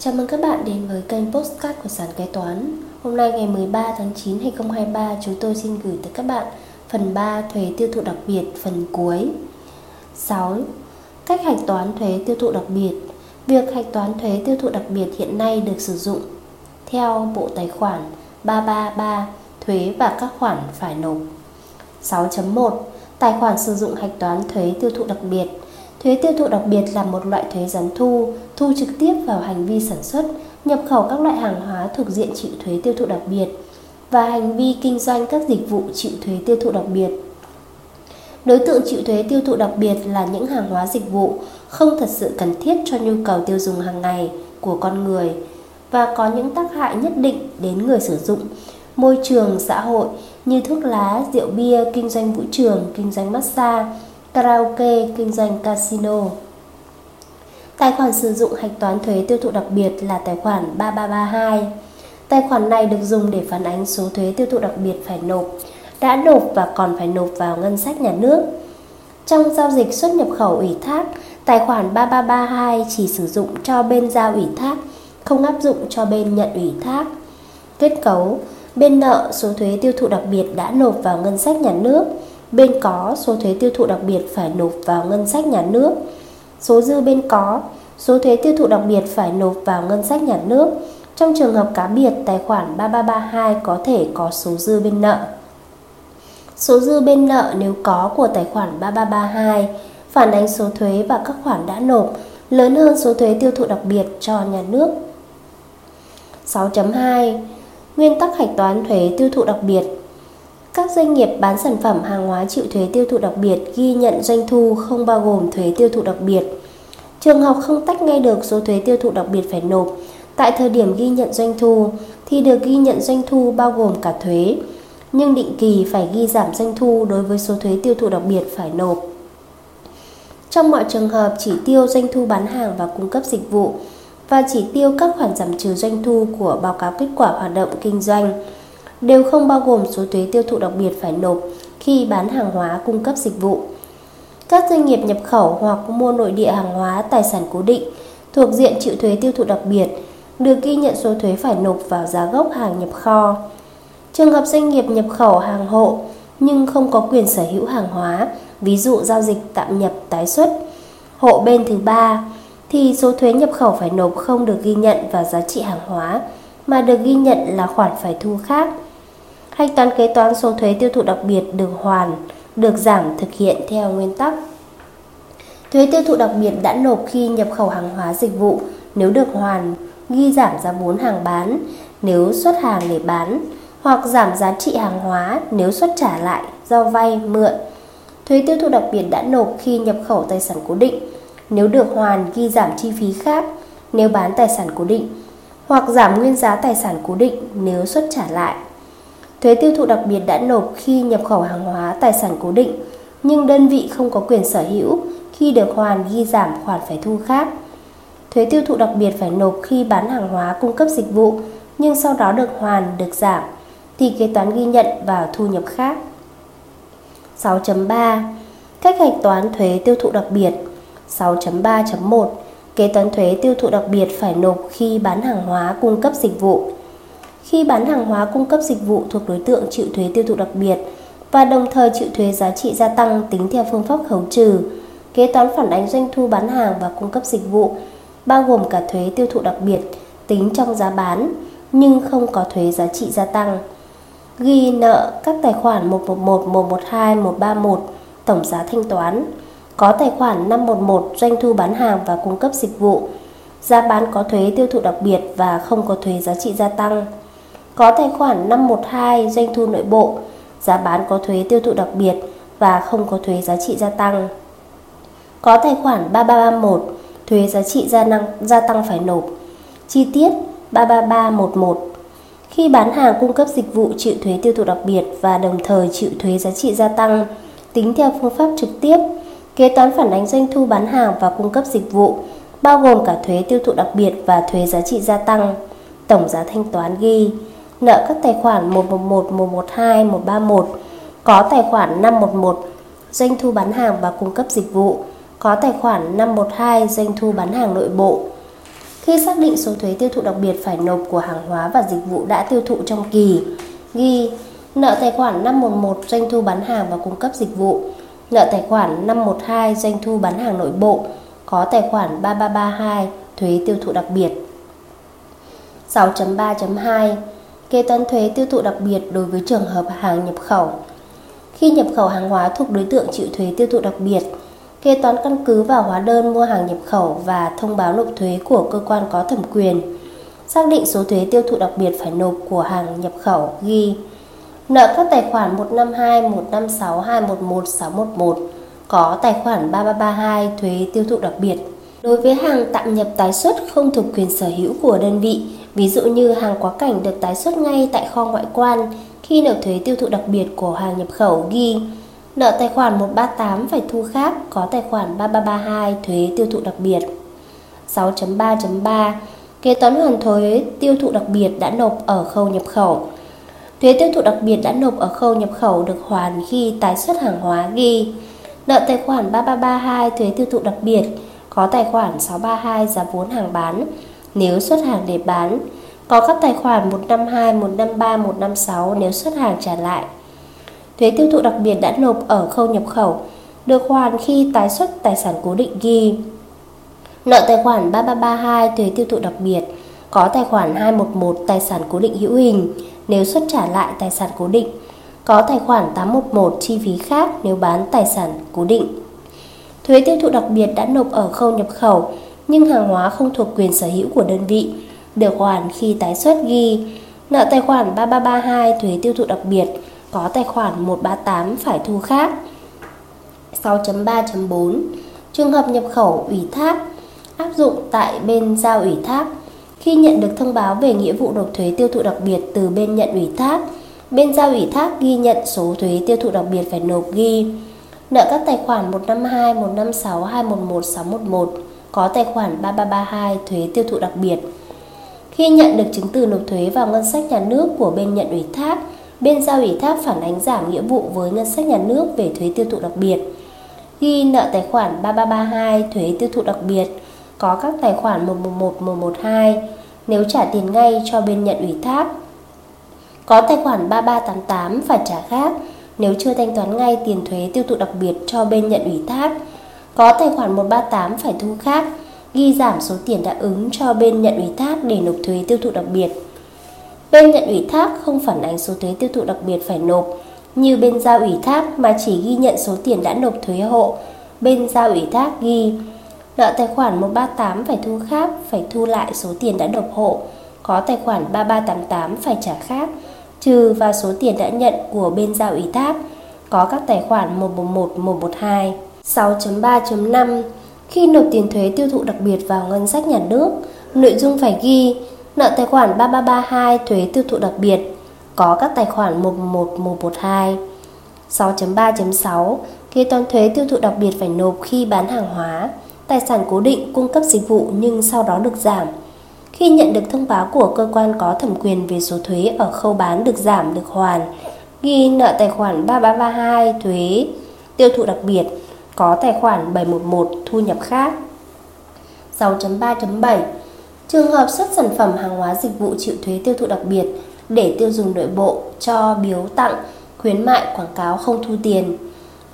Chào mừng các bạn đến với kênh Postcard của Sản Kế Toán. Hôm nay ngày 13 tháng 9 2023 chúng tôi xin gửi tới các bạn phần 3 thuế tiêu thụ đặc biệt, phần cuối. 6. Cách hạch toán thuế tiêu thụ đặc biệt. Việc hạch toán thuế tiêu thụ đặc biệt hiện nay được sử dụng theo bộ tài khoản 333 thuế và các khoản phải nộp. 6.1 Tài khoản sử dụng hạch toán thuế tiêu thụ đặc biệt. Thuế tiêu thụ đặc biệt là một loại thuế gián thu, thu trực tiếp vào hành vi sản xuất, nhập khẩu các loại hàng hóa thuộc diện chịu thuế tiêu thụ đặc biệt và hành vi kinh doanh các dịch vụ chịu thuế tiêu thụ đặc biệt. Đối tượng chịu thuế tiêu thụ đặc biệt là những hàng hóa dịch vụ không thật sự cần thiết cho nhu cầu tiêu dùng hàng ngày của con người và có những tác hại nhất định đến người sử dụng, môi trường, xã hội như thuốc lá, rượu bia, kinh doanh vũ trường, kinh doanh massage, karaoke, kinh doanh casino. Tài khoản sử dụng hạch toán thuế tiêu thụ đặc biệt là tài khoản 3332. Tài khoản này được dùng để phản ánh số thuế tiêu thụ đặc biệt phải nộp, đã nộp và còn phải nộp vào ngân sách nhà nước. Trong giao dịch xuất nhập khẩu ủy thác, tài khoản 3332 chỉ sử dụng cho bên giao ủy thác, không áp dụng cho bên nhận ủy thác. Kết cấu Bên nợ số thuế tiêu thụ đặc biệt đã nộp vào ngân sách nhà nước Bên có số thuế tiêu thụ đặc biệt phải nộp vào ngân sách nhà nước. Số dư bên có số thuế tiêu thụ đặc biệt phải nộp vào ngân sách nhà nước. Trong trường hợp cá biệt, tài khoản 3332 có thể có số dư bên nợ. Số dư bên nợ nếu có của tài khoản 3332 phản ánh số thuế và các khoản đã nộp lớn hơn số thuế tiêu thụ đặc biệt cho nhà nước. 6.2 Nguyên tắc hạch toán thuế tiêu thụ đặc biệt các doanh nghiệp bán sản phẩm hàng hóa chịu thuế tiêu thụ đặc biệt ghi nhận doanh thu không bao gồm thuế tiêu thụ đặc biệt. Trường học không tách ngay được số thuế tiêu thụ đặc biệt phải nộp, tại thời điểm ghi nhận doanh thu thì được ghi nhận doanh thu bao gồm cả thuế, nhưng định kỳ phải ghi giảm doanh thu đối với số thuế tiêu thụ đặc biệt phải nộp. Trong mọi trường hợp chỉ tiêu doanh thu bán hàng và cung cấp dịch vụ và chỉ tiêu các khoản giảm trừ doanh thu của báo cáo kết quả hoạt động kinh doanh đều không bao gồm số thuế tiêu thụ đặc biệt phải nộp khi bán hàng hóa cung cấp dịch vụ. Các doanh nghiệp nhập khẩu hoặc mua nội địa hàng hóa tài sản cố định thuộc diện chịu thuế tiêu thụ đặc biệt được ghi nhận số thuế phải nộp vào giá gốc hàng nhập kho. Trường hợp doanh nghiệp nhập khẩu hàng hộ nhưng không có quyền sở hữu hàng hóa, ví dụ giao dịch tạm nhập tái xuất, hộ bên thứ ba thì số thuế nhập khẩu phải nộp không được ghi nhận vào giá trị hàng hóa mà được ghi nhận là khoản phải thu khác hạch toán kế toán số thuế tiêu thụ đặc biệt được hoàn, được giảm thực hiện theo nguyên tắc. Thuế tiêu thụ đặc biệt đã nộp khi nhập khẩu hàng hóa dịch vụ nếu được hoàn, ghi giảm giá vốn hàng bán nếu xuất hàng để bán hoặc giảm giá trị hàng hóa nếu xuất trả lại do vay mượn. Thuế tiêu thụ đặc biệt đã nộp khi nhập khẩu tài sản cố định nếu được hoàn ghi giảm chi phí khác nếu bán tài sản cố định hoặc giảm nguyên giá tài sản cố định nếu xuất trả lại. Thuế tiêu thụ đặc biệt đã nộp khi nhập khẩu hàng hóa tài sản cố định, nhưng đơn vị không có quyền sở hữu khi được hoàn ghi giảm khoản phải thu khác. Thuế tiêu thụ đặc biệt phải nộp khi bán hàng hóa cung cấp dịch vụ, nhưng sau đó được hoàn, được giảm, thì kế toán ghi nhận vào thu nhập khác. 6.3 Cách hạch toán thuế tiêu thụ đặc biệt 6.3.1 Kế toán thuế tiêu thụ đặc biệt phải nộp khi bán hàng hóa cung cấp dịch vụ khi bán hàng hóa cung cấp dịch vụ thuộc đối tượng chịu thuế tiêu thụ đặc biệt và đồng thời chịu thuế giá trị gia tăng tính theo phương pháp khấu trừ. Kế toán phản ánh doanh thu bán hàng và cung cấp dịch vụ bao gồm cả thuế tiêu thụ đặc biệt tính trong giá bán nhưng không có thuế giá trị gia tăng. Ghi nợ các tài khoản 111, 112, 131 tổng giá thanh toán. Có tài khoản 511 doanh thu bán hàng và cung cấp dịch vụ. Giá bán có thuế tiêu thụ đặc biệt và không có thuế giá trị gia tăng có tài khoản 512 doanh thu nội bộ, giá bán có thuế tiêu thụ đặc biệt và không có thuế giá trị gia tăng. Có tài khoản 3331 thuế giá trị gia, năng, gia tăng phải nộp. Chi tiết 33311 khi bán hàng cung cấp dịch vụ chịu thuế tiêu thụ đặc biệt và đồng thời chịu thuế giá trị gia tăng tính theo phương pháp trực tiếp, kế toán phản ánh doanh thu bán hàng và cung cấp dịch vụ bao gồm cả thuế tiêu thụ đặc biệt và thuế giá trị gia tăng. Tổng giá thanh toán ghi nợ các tài khoản 111, 112, 131, có tài khoản 511 doanh thu bán hàng và cung cấp dịch vụ, có tài khoản 512 doanh thu bán hàng nội bộ. Khi xác định số thuế tiêu thụ đặc biệt phải nộp của hàng hóa và dịch vụ đã tiêu thụ trong kỳ, ghi nợ tài khoản 511 doanh thu bán hàng và cung cấp dịch vụ, nợ tài khoản 512 doanh thu bán hàng nội bộ, có tài khoản 3332 thuế tiêu thụ đặc biệt. 6.3.2 Kế toán thuế tiêu thụ đặc biệt đối với trường hợp hàng nhập khẩu. Khi nhập khẩu hàng hóa thuộc đối tượng chịu thuế tiêu thụ đặc biệt, kế toán căn cứ vào hóa đơn mua hàng nhập khẩu và thông báo nộp thuế của cơ quan có thẩm quyền. Xác định số thuế tiêu thụ đặc biệt phải nộp của hàng nhập khẩu ghi Nợ các tài khoản 152, 156, 211, 611 có tài khoản 3332 thuế tiêu thụ đặc biệt. Đối với hàng tạm nhập tái xuất không thuộc quyền sở hữu của đơn vị, ví dụ như hàng quá cảnh được tái xuất ngay tại kho ngoại quan khi nộp thuế tiêu thụ đặc biệt của hàng nhập khẩu ghi nợ tài khoản 138 phải thu khác có tài khoản 3332 thuế tiêu thụ đặc biệt. 6.3.3 Kế toán hoàn thuế tiêu thụ đặc biệt đã nộp ở khâu nhập khẩu. Thuế tiêu thụ đặc biệt đã nộp ở khâu nhập khẩu được hoàn khi tái xuất hàng hóa ghi nợ tài khoản 3332 thuế tiêu thụ đặc biệt có tài khoản 632 giá vốn hàng bán nếu xuất hàng để bán có các tài khoản 152, 153, 156 nếu xuất hàng trả lại. Thuế tiêu thụ đặc biệt đã nộp ở khâu nhập khẩu được hoàn khi tái xuất tài sản cố định ghi nợ tài khoản 3332 thuế tiêu thụ đặc biệt có tài khoản 211 tài sản cố định hữu hình nếu xuất trả lại tài sản cố định, có tài khoản 811 chi phí khác nếu bán tài sản cố định. Thuế tiêu thụ đặc biệt đã nộp ở khâu nhập khẩu nhưng hàng hóa không thuộc quyền sở hữu của đơn vị, Điều khoản khi tái xuất ghi nợ tài khoản 3332 thuế tiêu thụ đặc biệt, có tài khoản 138 phải thu khác. 6.3.4 Trường hợp nhập khẩu ủy thác áp dụng tại bên giao ủy thác. Khi nhận được thông báo về nghĩa vụ nộp thuế tiêu thụ đặc biệt từ bên nhận ủy thác, bên giao ủy thác ghi nhận số thuế tiêu thụ đặc biệt phải nộp ghi. Nợ các tài khoản 152, 156, 211, 611 có tài khoản 3332 thuế tiêu thụ đặc biệt. Khi nhận được chứng từ nộp thuế vào ngân sách nhà nước của bên nhận ủy thác, bên giao ủy thác phản ánh giảm nghĩa vụ với ngân sách nhà nước về thuế tiêu thụ đặc biệt. Ghi nợ tài khoản 3332 thuế tiêu thụ đặc biệt có các tài khoản 111, 112 nếu trả tiền ngay cho bên nhận ủy thác. Có tài khoản 3388 phải trả khác nếu chưa thanh toán ngay tiền thuế tiêu thụ đặc biệt cho bên nhận ủy thác. Có tài khoản 138 phải thu khác, ghi giảm số tiền đã ứng cho bên nhận ủy thác để nộp thuế tiêu thụ đặc biệt. Bên nhận ủy thác không phản ánh số thuế tiêu thụ đặc biệt phải nộp, như bên giao ủy thác mà chỉ ghi nhận số tiền đã nộp thuế hộ. Bên giao ủy thác ghi Nợ tài khoản 138 phải thu khác, phải thu lại số tiền đã nộp hộ. Có tài khoản 3388 phải trả khác, trừ vào số tiền đã nhận của bên giao ủy thác. Có các tài khoản 111, 112. 6.3.5 Khi nộp tiền thuế tiêu thụ đặc biệt vào ngân sách nhà nước, nội dung phải ghi nợ tài khoản 3332 thuế tiêu thụ đặc biệt, có các tài khoản 11112. 6.3.6 Kế toán thuế tiêu thụ đặc biệt phải nộp khi bán hàng hóa tài sản cố định cung cấp dịch vụ nhưng sau đó được giảm. Khi nhận được thông báo của cơ quan có thẩm quyền về số thuế ở khâu bán được giảm được hoàn, ghi nợ tài khoản 3332 thuế tiêu thụ đặc biệt, có tài khoản 711 thu nhập khác. 6.3.7 Trường hợp xuất sản phẩm hàng hóa dịch vụ chịu thuế tiêu thụ đặc biệt để tiêu dùng nội bộ cho biếu tặng, khuyến mại quảng cáo không thu tiền.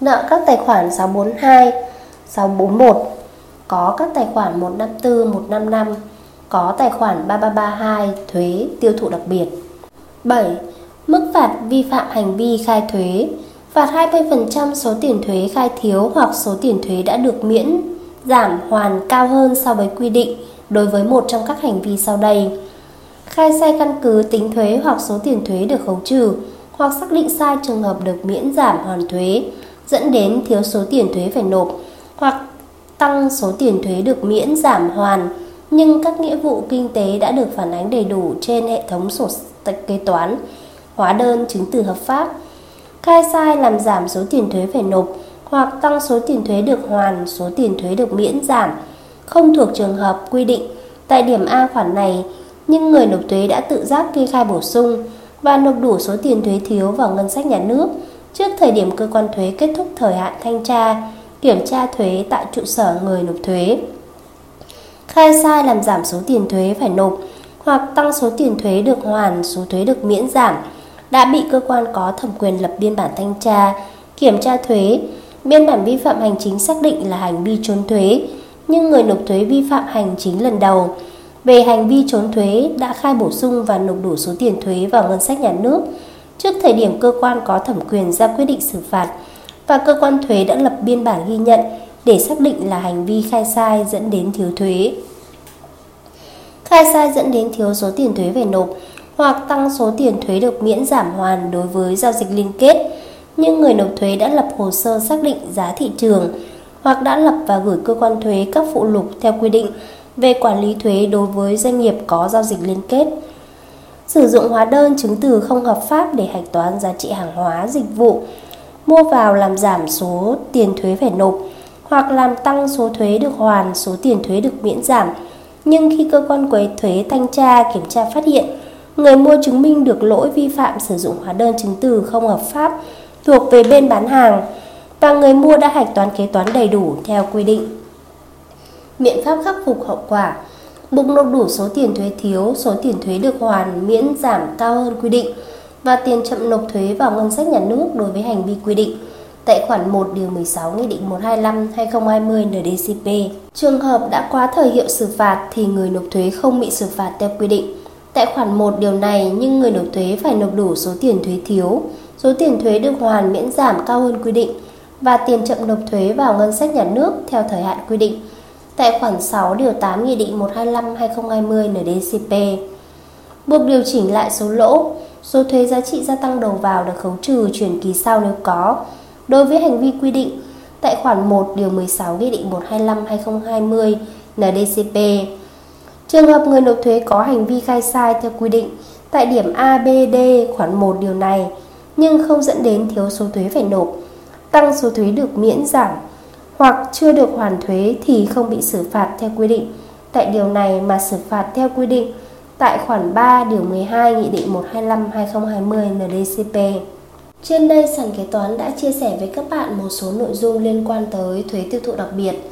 Nợ các tài khoản 642, 641 có các tài khoản 154, 155, có tài khoản 3332 thuế tiêu thụ đặc biệt. 7. Mức phạt vi phạm hành vi khai thuế Phạt 20% số tiền thuế khai thiếu hoặc số tiền thuế đã được miễn giảm hoàn cao hơn so với quy định đối với một trong các hành vi sau đây. Khai sai căn cứ tính thuế hoặc số tiền thuế được khấu trừ hoặc xác định sai trường hợp được miễn giảm hoàn thuế dẫn đến thiếu số tiền thuế phải nộp hoặc tăng số tiền thuế được miễn giảm hoàn nhưng các nghĩa vụ kinh tế đã được phản ánh đầy đủ trên hệ thống sổ kế toán, hóa đơn chứng từ hợp pháp. Khai sai làm giảm số tiền thuế phải nộp hoặc tăng số tiền thuế được hoàn, số tiền thuế được miễn giảm. Không thuộc trường hợp quy định. Tại điểm A khoản này nhưng người nộp thuế đã tự giác kê khai bổ sung và nộp đủ số tiền thuế thiếu vào ngân sách nhà nước trước thời điểm cơ quan thuế kết thúc thời hạn thanh tra kiểm tra thuế tại trụ sở người nộp thuế. khai sai làm giảm số tiền thuế phải nộp hoặc tăng số tiền thuế được hoàn, số thuế được miễn giảm đã bị cơ quan có thẩm quyền lập biên bản thanh tra, kiểm tra thuế, biên bản vi phạm hành chính xác định là hành vi trốn thuế, nhưng người nộp thuế vi phạm hành chính lần đầu. Về hành vi trốn thuế đã khai bổ sung và nộp đủ số tiền thuế vào ngân sách nhà nước trước thời điểm cơ quan có thẩm quyền ra quyết định xử phạt và cơ quan thuế đã lập biên bản ghi nhận để xác định là hành vi khai sai dẫn đến thiếu thuế. Khai sai dẫn đến thiếu số tiền thuế phải nộp hoặc tăng số tiền thuế được miễn giảm hoàn đối với giao dịch liên kết, nhưng người nộp thuế đã lập hồ sơ xác định giá thị trường hoặc đã lập và gửi cơ quan thuế các phụ lục theo quy định về quản lý thuế đối với doanh nghiệp có giao dịch liên kết. Sử dụng hóa đơn chứng từ không hợp pháp để hạch toán giá trị hàng hóa, dịch vụ, mua vào làm giảm số tiền thuế phải nộp hoặc làm tăng số thuế được hoàn, số tiền thuế được miễn giảm. Nhưng khi cơ quan quế thuế thanh tra kiểm tra phát hiện, người mua chứng minh được lỗi vi phạm sử dụng hóa đơn chứng từ không hợp pháp thuộc về bên bán hàng và người mua đã hạch toán kế toán đầy đủ theo quy định. Biện pháp khắc phục hậu quả buộc nộp đủ số tiền thuế thiếu, số tiền thuế được hoàn miễn giảm cao hơn quy định và tiền chậm nộp thuế vào ngân sách nhà nước đối với hành vi quy định tại khoản 1 điều 16 Nghị định 125/2020 NDCP. Trường hợp đã quá thời hiệu xử phạt thì người nộp thuế không bị xử phạt theo quy định. Tại khoản 1 điều này nhưng người nộp thuế phải nộp đủ số tiền thuế thiếu, số tiền thuế được hoàn miễn giảm cao hơn quy định và tiền chậm nộp thuế vào ngân sách nhà nước theo thời hạn quy định tại khoản 6 điều 8 Nghị định 125/2020 NDCP. Buộc điều chỉnh lại số lỗ, số thuế giá trị gia tăng đầu vào được khấu trừ chuyển kỳ sau nếu có đối với hành vi quy định tại khoản 1 điều 16 Nghị định 125/2020 NDCP. Trường hợp người nộp thuế có hành vi khai sai theo quy định tại điểm A, B, D khoản 1 điều này nhưng không dẫn đến thiếu số thuế phải nộp, tăng số thuế được miễn giảm hoặc chưa được hoàn thuế thì không bị xử phạt theo quy định tại điều này mà xử phạt theo quy định tại khoản 3 điều 12 Nghị định 125/2020 NDCP. Trên đây sàn kế toán đã chia sẻ với các bạn một số nội dung liên quan tới thuế tiêu thụ đặc biệt.